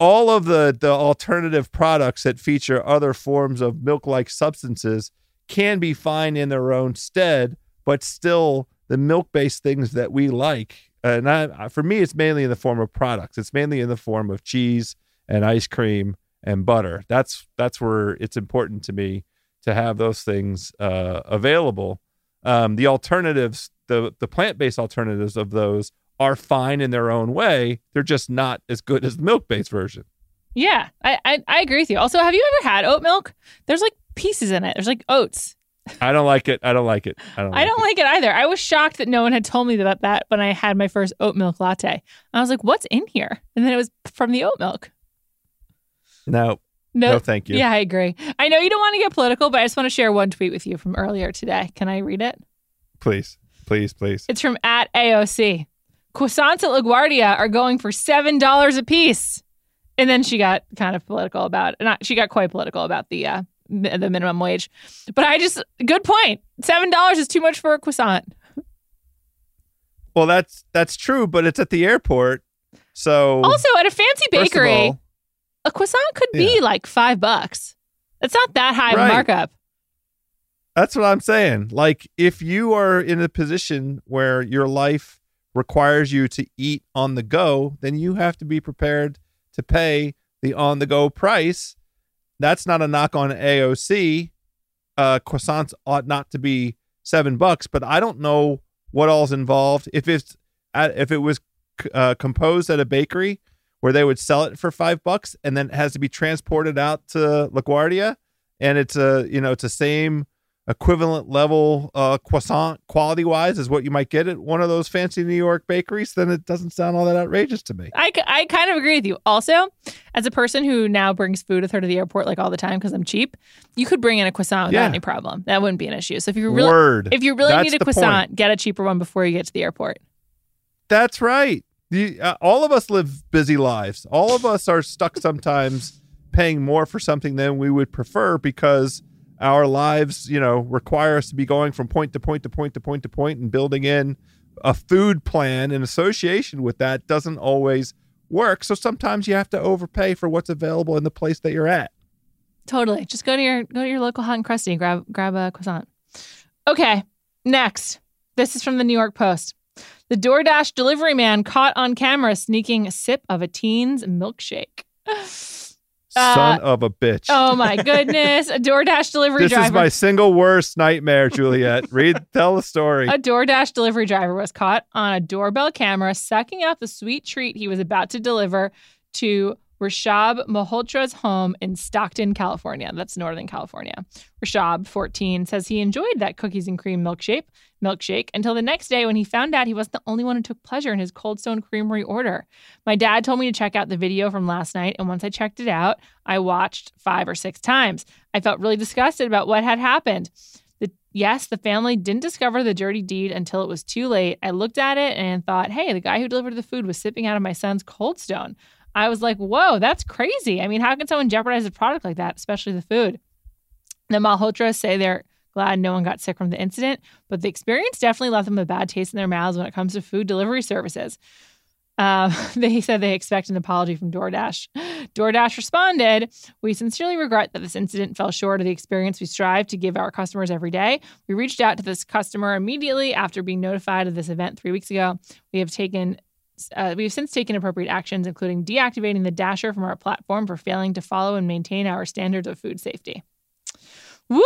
Speaker 2: All of the the alternative products that feature other forms of milk-like substances can be fine in their own stead, but still the milk-based things that we like. And I, for me, it's mainly in the form of products. It's mainly in the form of cheese and ice cream and butter. That's that's where it's important to me to have those things uh, available. Um, the alternatives, the the plant-based alternatives of those are fine in their own way. They're just not as good as the milk-based version.
Speaker 5: Yeah, I, I I agree with you. Also, have you ever had oat milk? There's like pieces in it. There's like oats.
Speaker 2: I don't like it. I don't like it. I don't.
Speaker 5: I don't
Speaker 2: it.
Speaker 5: like it either. I was shocked that no one had told me about that when I had my first oat milk latte. I was like, "What's in here?" And then it was from the oat milk.
Speaker 2: No,
Speaker 5: No,
Speaker 2: no, thank you.
Speaker 5: Yeah, I agree. I know you don't want to get political, but I just want to share one tweet with you from earlier today. Can I read it?
Speaker 2: Please, please, please.
Speaker 5: It's from at AOC. Croissants at LaGuardia are going for seven dollars a piece. And then she got kind of political about not she got quite political about the uh the minimum wage. But I just good point. Seven dollars is too much for a croissant.
Speaker 2: Well, that's that's true, but it's at the airport. So
Speaker 5: Also, at a fancy bakery,
Speaker 2: all-
Speaker 5: a croissant could be
Speaker 2: Yeah.
Speaker 5: like five bucks. It's not that high of a
Speaker 2: Right.
Speaker 5: markup.
Speaker 2: That's what I'm saying. Like, if you are in a position where your life requires you to eat on the go, then you have to be prepared to pay the on the go price. That's not a knock on AOC. Uh, croissants ought not to be seven bucks, but I don't know what all's involved. If it's if it was uh, composed at a bakery where they would sell it for five bucks and then it has to be transported out to LaGuardia, and it's a you know it's the same equivalent level uh, croissant quality wise is what you might get at one of those fancy New York bakeries, then it doesn't sound all that outrageous to me.
Speaker 5: I, I kind of agree with you. Also, as a person who now brings food with her to the airport like all the time because I'm cheap, you could bring in a croissant without
Speaker 2: Yeah.
Speaker 5: any problem. That wouldn't be an issue. So if you really
Speaker 2: Word.
Speaker 5: if you really
Speaker 2: That's
Speaker 5: need a
Speaker 2: the point.
Speaker 5: croissant, get a cheaper one before you get to the airport.
Speaker 2: That's right. The, uh, all of us live busy lives. All of us are stuck sometimes paying more for something than we would prefer because our lives, you know, require us to be going from point to point to point to point to point and building in a food plan in association with that doesn't always work. So sometimes you have to overpay for what's available in the place that you're at.
Speaker 5: Totally. Just go to your go to your local hot and crusty grab grab a croissant. Okay. Next. This is from the New York Post. The DoorDash delivery man caught on camera sneaking a sip of a teen's milkshake. [LAUGHS]
Speaker 2: Son uh, of a bitch.
Speaker 5: Oh my [LAUGHS] goodness. A DoorDash delivery
Speaker 2: this
Speaker 5: driver.
Speaker 2: is my single worst nightmare, Juliet. Read, [LAUGHS] tell the story.
Speaker 5: A DoorDash delivery driver was caught on a doorbell camera sucking out the sweet treat he was about to deliver to Rashab Malhotra's home in Stockton, California. That's Northern California. Rashab, 14, says he enjoyed that cookies and cream milkshake, milkshake until the next day when he found out he wasn't the only one who took pleasure in his Cold Stone Creamery order. My dad told me to check out the video from last night, and once I checked it out, I watched five or six times. I felt really disgusted about what had happened. The, yes, the family didn't discover the dirty deed until it was too late. I looked at it and thought, hey, the guy who delivered the food was sipping out of my son's Cold Stone. I was like, whoa, that's crazy. I mean, how can someone jeopardize a product like that, especially the food? The Malhotras say they're glad no one got sick from the incident, but the experience definitely left them a bad taste in their mouths when it comes to food delivery services. Uh, [LAUGHS] they said they expect an apology from DoorDash. [GASPS] DoorDash responded, We sincerely regret that this incident fell short of the experience we strive to give our customers every day. We reached out to this customer immediately after being notified of this event three weeks ago. We have taken uh, we have since taken appropriate actions, including deactivating the Dasher from our platform for failing to follow and maintain our standards of food safety. Woo!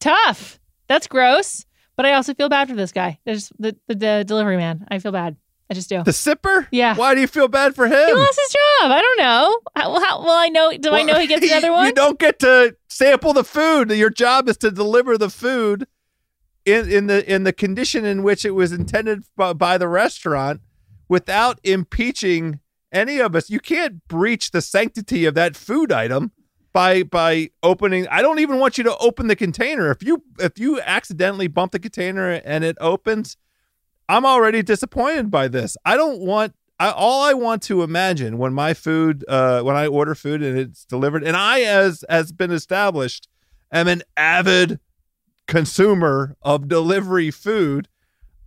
Speaker 5: Tough. That's gross. But I also feel bad for this guy. There's the, the, the delivery man. I feel bad. I just do.
Speaker 2: the sipper?
Speaker 5: Yeah.
Speaker 2: Why do you feel bad for him?
Speaker 5: He lost his job. I don't know. How, well, how, well, I know. Do I know he gets [LAUGHS] another one?
Speaker 2: You don't get to sample the food. Your job is to deliver the food in in the in the condition in which it was intended by, by the restaurant without impeaching any of us. You can't breach the sanctity of that food item by by opening. I don't even want you to open the container. If you if you accidentally bump the container and it opens, I'm already disappointed by this. I don't want I, all I want to imagine when my food, uh, when I order food and it's delivered, and I, as has been established, am an avid consumer of delivery food.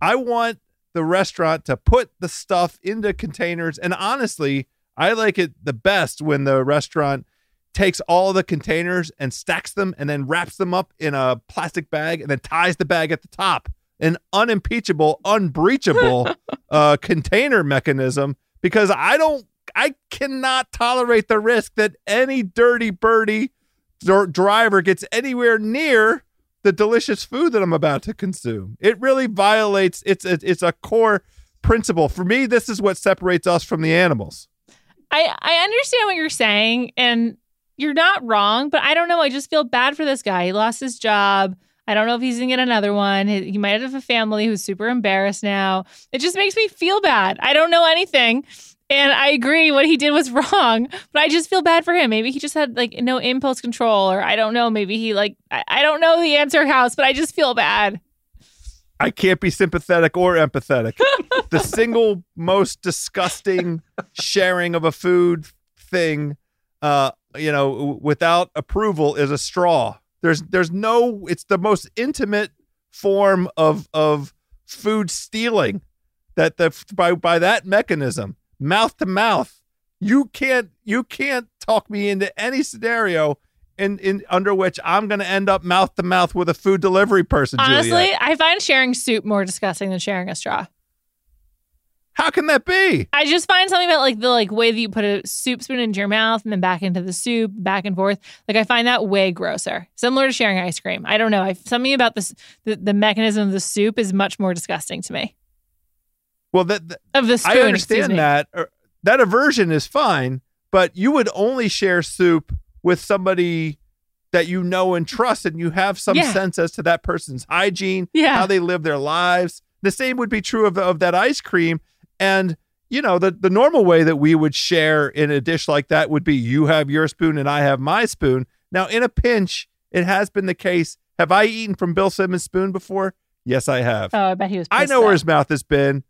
Speaker 2: I want the restaurant to put the stuff into containers, and honestly, I like it the best when the restaurant takes all the containers and stacks them and then wraps them up in a plastic bag and then ties the bag at the top. An unimpeachable, unbreachable [LAUGHS] uh, container mechanism because I don't, I cannot tolerate the risk that any dirty birdie dr- driver gets anywhere near the delicious food that I'm about to consume. It really violates. It's a, it's a core principle for me. This is what separates us from the animals.
Speaker 5: I, I understand what you're saying, and you're not wrong, but I don't know. I just feel bad for this guy. He lost his job. I don't know if he's gonna get another one. He might have a family who's super embarrassed now. It just makes me feel bad. I don't know anything. And I agree what he did was [LAUGHS] wrong, but I just feel bad for him. Maybe he just had like no impulse control, or I don't know. Maybe he like, I, I don't know the answer, House, but I just feel bad.
Speaker 2: I can't be sympathetic or empathetic. [LAUGHS] the single most disgusting sharing of a food thing, uh, you know, without approval is a straw. There's there's no. It's the most intimate form of of food stealing. That the by by that mechanism, mouth to mouth, you can't you can't talk me into any scenario in, in under which I'm going to end up mouth to mouth with a food delivery person.
Speaker 5: Honestly,
Speaker 2: Juliet.
Speaker 5: I find sharing soup more disgusting than sharing a straw.
Speaker 2: how can that be?
Speaker 5: I just find something about like the like way that you put a soup spoon into your mouth and then back into the soup, back and forth. Like I find that way grosser. Similar to sharing ice cream. I don't know. I something about this the, the mechanism of the soup is much more disgusting to me.
Speaker 2: Well, that, that-
Speaker 5: Of the spoon,
Speaker 2: I understand that. or- That aversion is fine, but you would only share soup with somebody that you know and trust, and you have some
Speaker 5: Yeah.
Speaker 2: sense as to that person's hygiene,
Speaker 5: Yeah.
Speaker 2: how they live their lives. The same would be true of, of that ice cream. And, you know, the, the normal way that we would share in a dish like that would be you have your spoon and I have my spoon. Now, in a pinch, it has been the case. Have I eaten from Bill Simmons' spoon before? Yes, I have.
Speaker 5: Oh, I bet he was.
Speaker 2: I know where his mouth has been.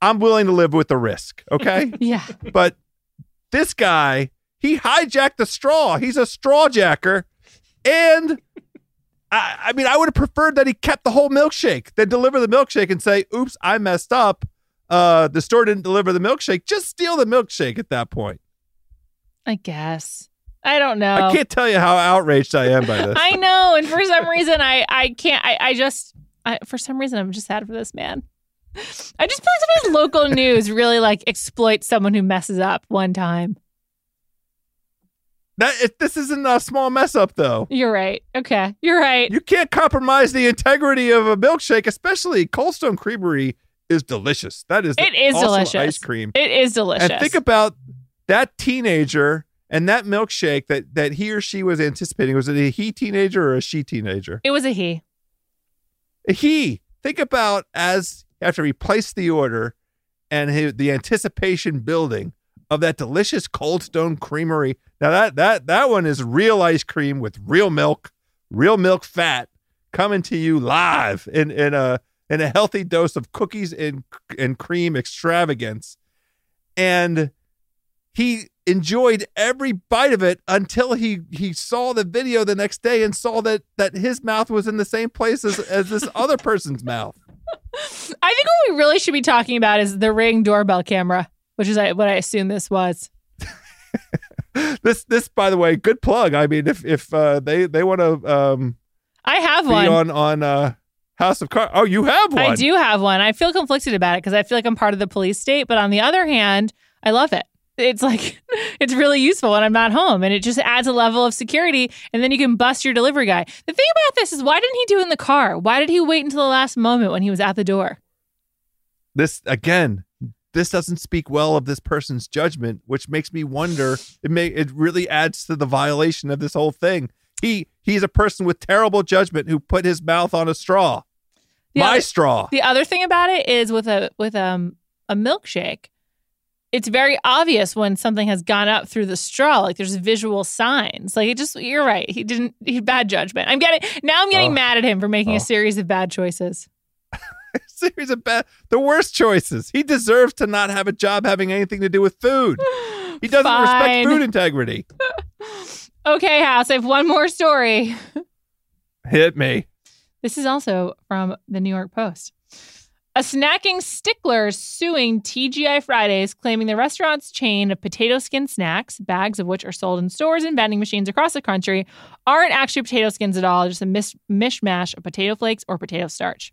Speaker 2: I'm willing to live with the risk. Okay. [LAUGHS]
Speaker 5: Yeah.
Speaker 2: but this guy, he hijacked the straw. He's a straw jacker. And I, I mean, I would have preferred that he kept the whole milkshake, then deliver the milkshake and say, oops, I messed up. Uh, the store didn't deliver the milkshake. Just steal the milkshake at that point.
Speaker 5: I guess. I don't know.
Speaker 2: I can't tell you how outraged I am by [LAUGHS] this.
Speaker 5: I know, and for some reason, I I can't. I I just I, for some reason I'm just sad for this man. I just feel like sometimes local news really like exploits someone who messes up one time.
Speaker 2: that it, this isn't a small mess up, though.
Speaker 5: You're right. Okay, you're right.
Speaker 2: You can't compromise the integrity of a milkshake, especially Cold Stone Creamery is delicious. That is
Speaker 5: It is delicious.
Speaker 2: ice cream.
Speaker 5: It is delicious.
Speaker 2: And think about that teenager and that milkshake that that he or she was anticipating. Was it a he teenager or a she teenager?
Speaker 5: it was a he.
Speaker 2: A he. Think about as after he placed the order and his, the anticipation building of that delicious Cold Stone Creamery. Now that that that one is real ice cream with real milk, real milk fat coming to you live in in a in a healthy dose of cookies and and cream extravagance. And he enjoyed every bite of it until he he saw the video the next day and saw that that his mouth was in the same place as, as this other person's mouth.
Speaker 5: I think what we really should be talking about is the ring doorbell camera, which is what I assume this was. [LAUGHS]
Speaker 2: This this by the way, good plug. I mean, if if uh, they they want to um,
Speaker 5: I have
Speaker 2: be
Speaker 5: one.
Speaker 2: on on uh, House of Carbs, oh, you have one.
Speaker 5: I do have one. I feel conflicted about it because I feel like I'm part of the police state, but on the other hand, I love it. It's like [LAUGHS] it's really useful when I'm not home, and it just adds a level of security. And then you can bust your delivery guy. The thing about this is, why didn't he do it in the car? Why did he wait until the last moment when he was at the door?
Speaker 2: This again. This doesn't speak well of this person's judgment, which makes me wonder. It may it really adds to the violation of this whole thing. He he's a person with terrible judgment who put his mouth on a straw.
Speaker 5: The
Speaker 2: My
Speaker 5: other-
Speaker 2: straw.
Speaker 5: The other thing about it is with a with um a milkshake, it's very obvious when something has gone up through the straw. Like there's visual signs. Like it just you're right. He didn't he bad judgment. I'm getting now I'm getting
Speaker 2: Oh.
Speaker 5: mad at him for making
Speaker 2: Oh.
Speaker 5: a series of bad choices. [LAUGHS] [LAUGHS]
Speaker 2: series of bad, the worst choices. He deserves to not have a job having anything to do with food. He doesn't
Speaker 5: Fine.
Speaker 2: respect food integrity. [LAUGHS]
Speaker 5: Okay, House, I have one more story. [LAUGHS]
Speaker 2: Hit me.
Speaker 5: This is also from the New York Post. A snacking stickler suing TGI Fridays, claiming the restaurant's chain of potato skin snacks, bags of which are sold in stores and vending machines across the country, aren't actually potato skins at all, just a mis- mishmash of potato flakes or potato starch.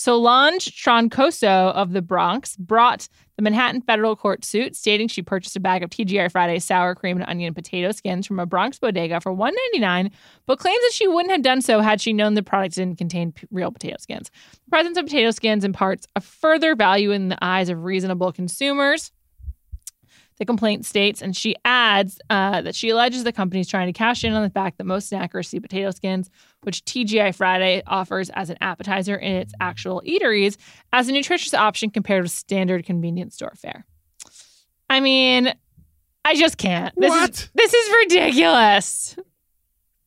Speaker 5: Solange Troncoso of the Bronx brought the Manhattan federal court suit, stating she purchased a bag of TGI Fridays sour cream and onion potato skins from a Bronx bodega for $1.99, but claims that she wouldn't have done so had she known the product didn't contain p- real potato skins. The presence of potato skins imparts a further value in the eyes of reasonable consumers. The complaint states, and she adds uh, that she alleges the company is trying to cash in on the fact that most snackers see potato skins, which TGI Friday offers as an appetizer in its actual eateries, as a nutritious option compared with standard convenience store fare. I mean, I just can't. This
Speaker 2: What?
Speaker 5: Is, this is ridiculous.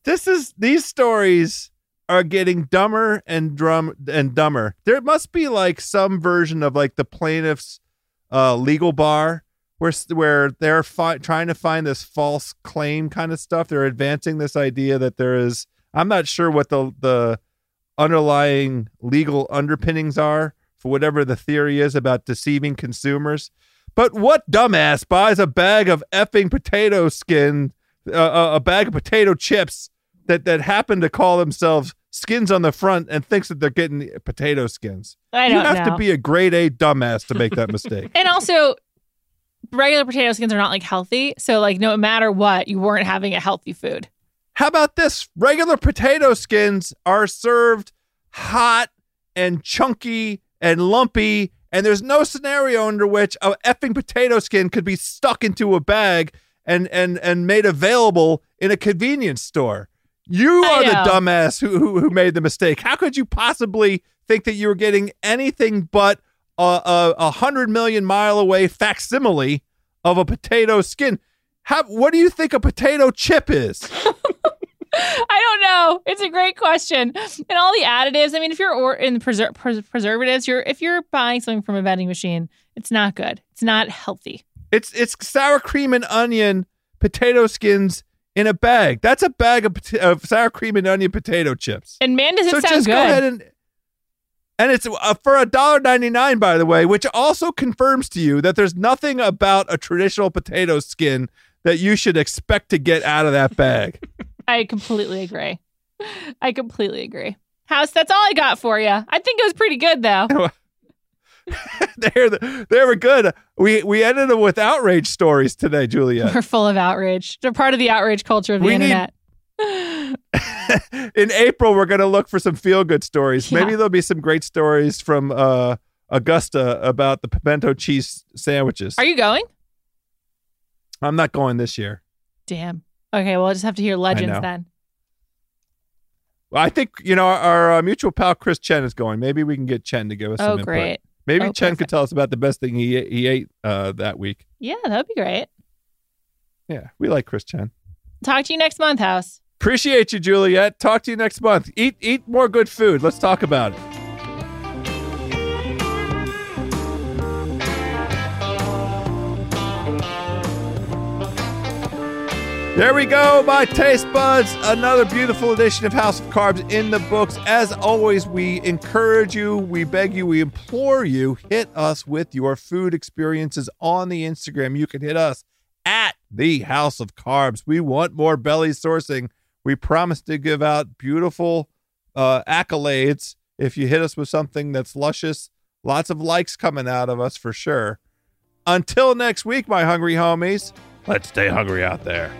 Speaker 2: This is these stories are getting dumber and drum and dumber. There must be like some version of like the plaintiff's uh, legal bar where where they're fi- trying to find this false claim kind of stuff. They're advancing this idea that there is. I'm not sure what the the underlying legal underpinnings are for whatever the theory is about deceiving consumers. But what dumbass buys a bag of effing potato skin a, a, a bag of potato chips that that happen to call themselves skins on the front and thinks that they're getting potato skins.
Speaker 5: I
Speaker 2: You
Speaker 5: don't
Speaker 2: have
Speaker 5: know.
Speaker 2: to be a grade A dumbass to make that mistake. [LAUGHS]
Speaker 5: and also, regular potato skins are not like healthy. So, like, no matter what, you weren't having a healthy food.
Speaker 2: How about this? Regular potato skins are served hot and chunky and lumpy, and there's no scenario under which a effing potato skin could be stuck into a bag and and and made available in a convenience store. You are the dumbass who, who who made the mistake. How could you possibly think that you were getting anything but a, a, hundred million mile away facsimile of a potato skin? How, what do you think a potato chip is? [LAUGHS]
Speaker 5: I don't know. It's a great question. And all the additives. I mean, if you're or in preser- pres- preservatives, you're if you're buying something from a vending machine, it's not good. It's not healthy.
Speaker 2: It's it's sour cream and onion potato skins in a bag. That's a bag of, of sour cream and onion potato chips.
Speaker 5: And man, does it
Speaker 2: so
Speaker 5: sound
Speaker 2: just
Speaker 5: good.
Speaker 2: go ahead and and it's uh, for a dollar ninety nine, by the way, which also confirms to you that there's nothing about a traditional potato skin that you should expect to get out of that bag. [LAUGHS]
Speaker 5: I completely agree. I completely agree. House, that's all I got for you. I think it was pretty good though. [LAUGHS]
Speaker 2: They're they were good. We we ended up with outrage stories today, Julia.
Speaker 5: We're full of outrage. They're part of the outrage culture of the
Speaker 2: We need-
Speaker 5: internet. [LAUGHS]
Speaker 2: in April, we're going to look for some feel good stories.
Speaker 5: Yeah.
Speaker 2: Maybe there'll be some great stories from uh, Augusta about the pimento cheese sandwiches.
Speaker 5: Are you going?
Speaker 2: I'm not going this year.
Speaker 5: Damn. Okay, well, I'll just have to hear legends then.
Speaker 2: Well, I think you know our, our uh, mutual pal Chris Chen is going. Maybe we can get Chen to give us some
Speaker 5: Oh,
Speaker 2: input.
Speaker 5: great.
Speaker 2: Maybe
Speaker 5: Oh,
Speaker 2: Chen could tell us about the best thing he he ate uh, that week.
Speaker 5: Yeah, that would be great.
Speaker 2: Yeah, we like Chris Chen.
Speaker 5: Talk to you next month, House.
Speaker 2: Appreciate you, Juliet. Talk to you next month. Eat eat more good food. Let's talk about it. There we go, my taste buds. Another beautiful edition of House of Carbs in the books. As always, we encourage you, we beg you, we implore you, hit us with your food experiences on the Instagram. You can hit us at the House of Carbs. We want more belly sourcing. We promise to give out beautiful uh, accolades if you hit us with something that's luscious. Lots of likes coming out of us for sure. Until next week, my hungry homies, let's stay hungry out there.